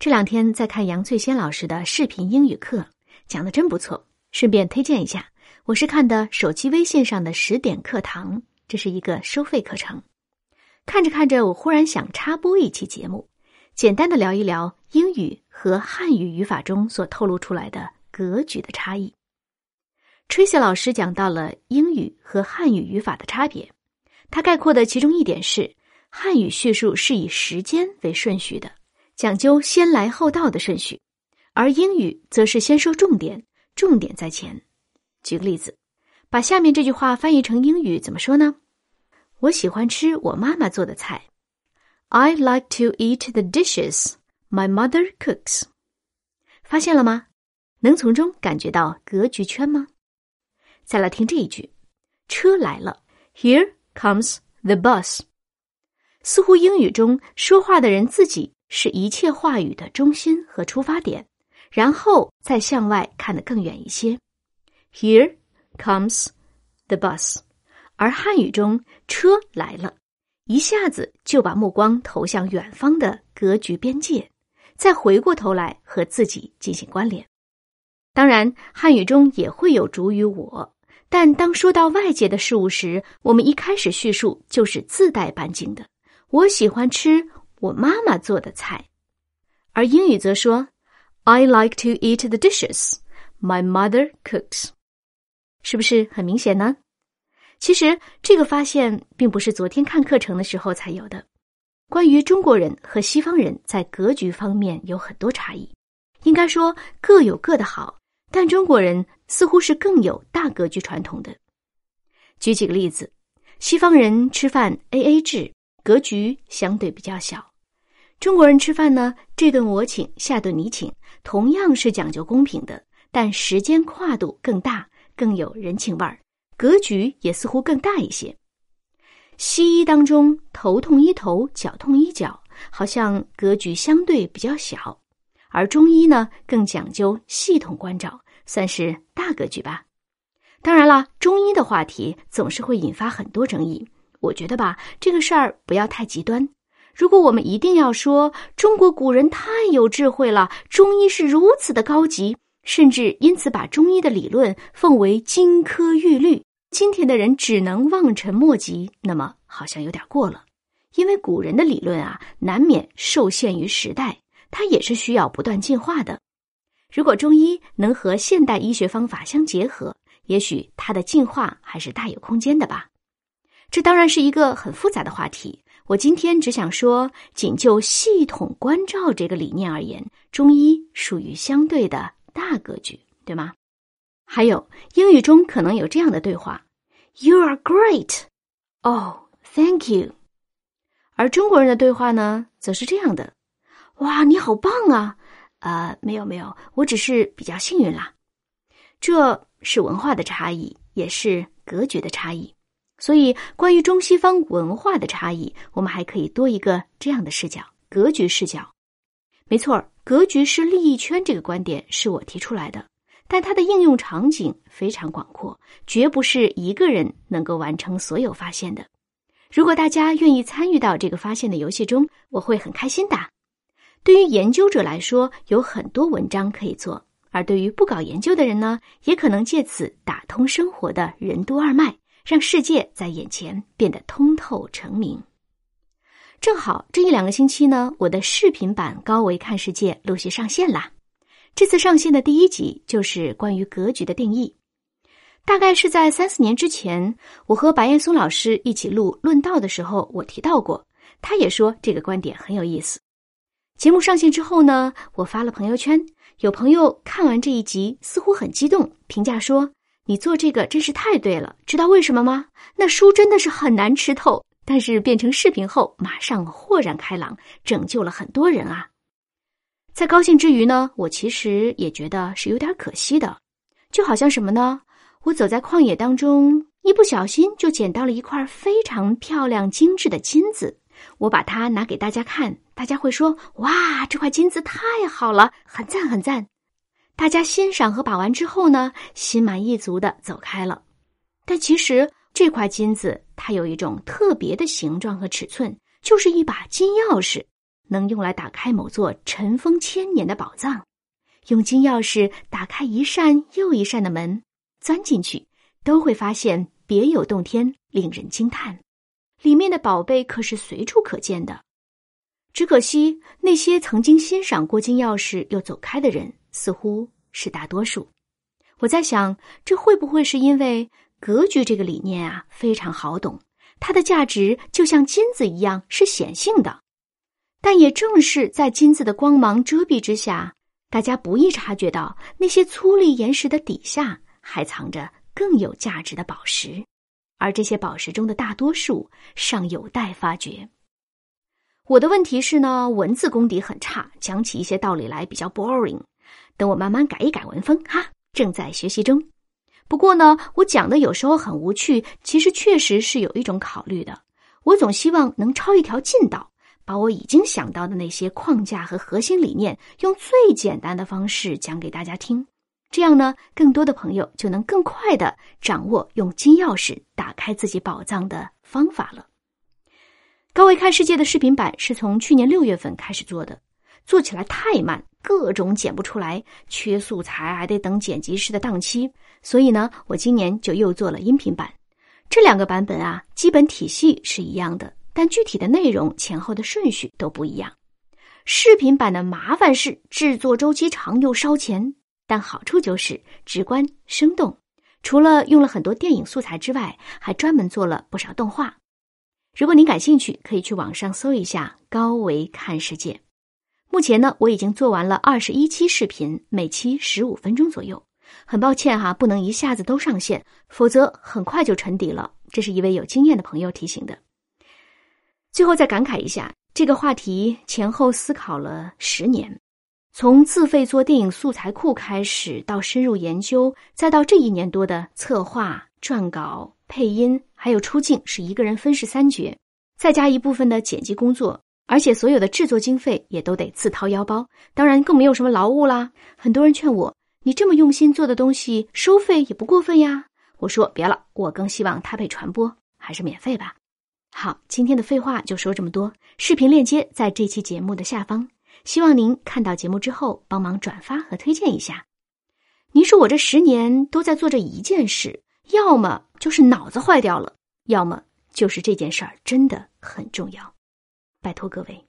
这两天在看杨翠仙老师的视频英语课，讲的真不错。顺便推荐一下，我是看的手机微信上的十点课堂，这是一个收费课程。看着看着，我忽然想插播一期节目，简单的聊一聊英语和汉语语法中所透露出来的格局的差异。Tracy 老师讲到了英语和汉语语法的差别，他概括的其中一点是，汉语叙述是以时间为顺序的。讲究先来后到的顺序，而英语则是先说重点，重点在前。举个例子，把下面这句话翻译成英语怎么说呢？我喜欢吃我妈妈做的菜。I like to eat the dishes my mother cooks。发现了吗？能从中感觉到格局圈吗？再来听这一句：车来了，Here comes the bus。似乎英语中说话的人自己。是一切话语的中心和出发点，然后再向外看得更远一些。Here comes the bus，而汉语中车来了，一下子就把目光投向远方的格局边界，再回过头来和自己进行关联。当然，汉语中也会有主语我，但当说到外界的事物时，我们一开始叙述就是自带半径的。我喜欢吃。我妈妈做的菜，而英语则说：“I like to eat the dishes my mother cooks。”是不是很明显呢？其实这个发现并不是昨天看课程的时候才有的。关于中国人和西方人在格局方面有很多差异，应该说各有各的好，但中国人似乎是更有大格局传统的。举几个例子，西方人吃饭 A A 制，格局相对比较小。中国人吃饭呢，这顿我请，下顿你请，同样是讲究公平的，但时间跨度更大，更有人情味儿，格局也似乎更大一些。西医当中，头痛医头，脚痛医脚，好像格局相对比较小，而中医呢，更讲究系统关照，算是大格局吧。当然了，中医的话题总是会引发很多争议，我觉得吧，这个事儿不要太极端。如果我们一定要说中国古人太有智慧了，中医是如此的高级，甚至因此把中医的理论奉为金科玉律，今天的人只能望尘莫及，那么好像有点过了。因为古人的理论啊，难免受限于时代，它也是需要不断进化的。如果中医能和现代医学方法相结合，也许它的进化还是大有空间的吧。这当然是一个很复杂的话题。我今天只想说，仅就系统关照这个理念而言，中医属于相对的大格局，对吗？还有英语中可能有这样的对话：“You are great. Oh, thank you。”而中国人的对话呢，则是这样的：“哇，你好棒啊！”呃，没有没有，我只是比较幸运啦。这是文化的差异，也是格局的差异。所以，关于中西方文化的差异，我们还可以多一个这样的视角——格局视角。没错，格局是利益圈这个观点是我提出来的，但它的应用场景非常广阔，绝不是一个人能够完成所有发现的。如果大家愿意参与到这个发现的游戏中，我会很开心的。对于研究者来说，有很多文章可以做；而对于不搞研究的人呢，也可能借此打通生活的任督二脉。让世界在眼前变得通透澄明。正好这一两个星期呢，我的视频版《高维看世界》陆续上线啦。这次上线的第一集就是关于格局的定义。大概是在三四年之前，我和白岩松老师一起录《论道》的时候，我提到过，他也说这个观点很有意思。节目上线之后呢，我发了朋友圈，有朋友看完这一集，似乎很激动，评价说。你做这个真是太对了，知道为什么吗？那书真的是很难吃透，但是变成视频后，马上豁然开朗，拯救了很多人啊！在高兴之余呢，我其实也觉得是有点可惜的，就好像什么呢？我走在旷野当中，一不小心就捡到了一块非常漂亮、精致的金子，我把它拿给大家看，大家会说：“哇，这块金子太好了，很赞，很赞。”大家欣赏和把玩之后呢，心满意足的走开了。但其实这块金子它有一种特别的形状和尺寸，就是一把金钥匙。能用来打开某座尘封千年的宝藏，用金钥匙打开一扇又一扇的门，钻进去都会发现别有洞天，令人惊叹。里面的宝贝可是随处可见的。只可惜那些曾经欣赏过金钥匙又走开的人，似乎是大多数。我在想，这会不会是因为格局这个理念啊非常好懂，它的价值就像金子一样是显性的。但也正是在金子的光芒遮蔽之下，大家不易察觉到那些粗粝岩石的底下还藏着更有价值的宝石，而这些宝石中的大多数尚有待发掘。我的问题是呢，文字功底很差，讲起一些道理来比较 boring。等我慢慢改一改文风哈，正在学习中。不过呢，我讲的有时候很无趣，其实确实是有一种考虑的。我总希望能抄一条近道。把我已经想到的那些框架和核心理念，用最简单的方式讲给大家听，这样呢，更多的朋友就能更快的掌握用金钥匙打开自己宝藏的方法了。高维看世界的视频版是从去年六月份开始做的，做起来太慢，各种剪不出来，缺素材，还得等剪辑师的档期，所以呢，我今年就又做了音频版。这两个版本啊，基本体系是一样的。但具体的内容前后的顺序都不一样。视频版的麻烦是制作周期长又烧钱，但好处就是直观生动。除了用了很多电影素材之外，还专门做了不少动画。如果您感兴趣，可以去网上搜一下“高维看世界”。目前呢，我已经做完了二十一期视频，每期十五分钟左右。很抱歉哈，不能一下子都上线，否则很快就沉底了。这是一位有经验的朋友提醒的。最后再感慨一下，这个话题前后思考了十年，从自费做电影素材库开始，到深入研究，再到这一年多的策划、撰稿、配音，还有出镜，是一个人分饰三角，再加一部分的剪辑工作，而且所有的制作经费也都得自掏腰包，当然更没有什么劳务啦。很多人劝我，你这么用心做的东西，收费也不过分呀。我说别了，我更希望它被传播，还是免费吧。好，今天的废话就说这么多。视频链接在这期节目的下方，希望您看到节目之后帮忙转发和推荐一下。您说我这十年都在做这一件事，要么就是脑子坏掉了，要么就是这件事儿真的很重要。拜托各位。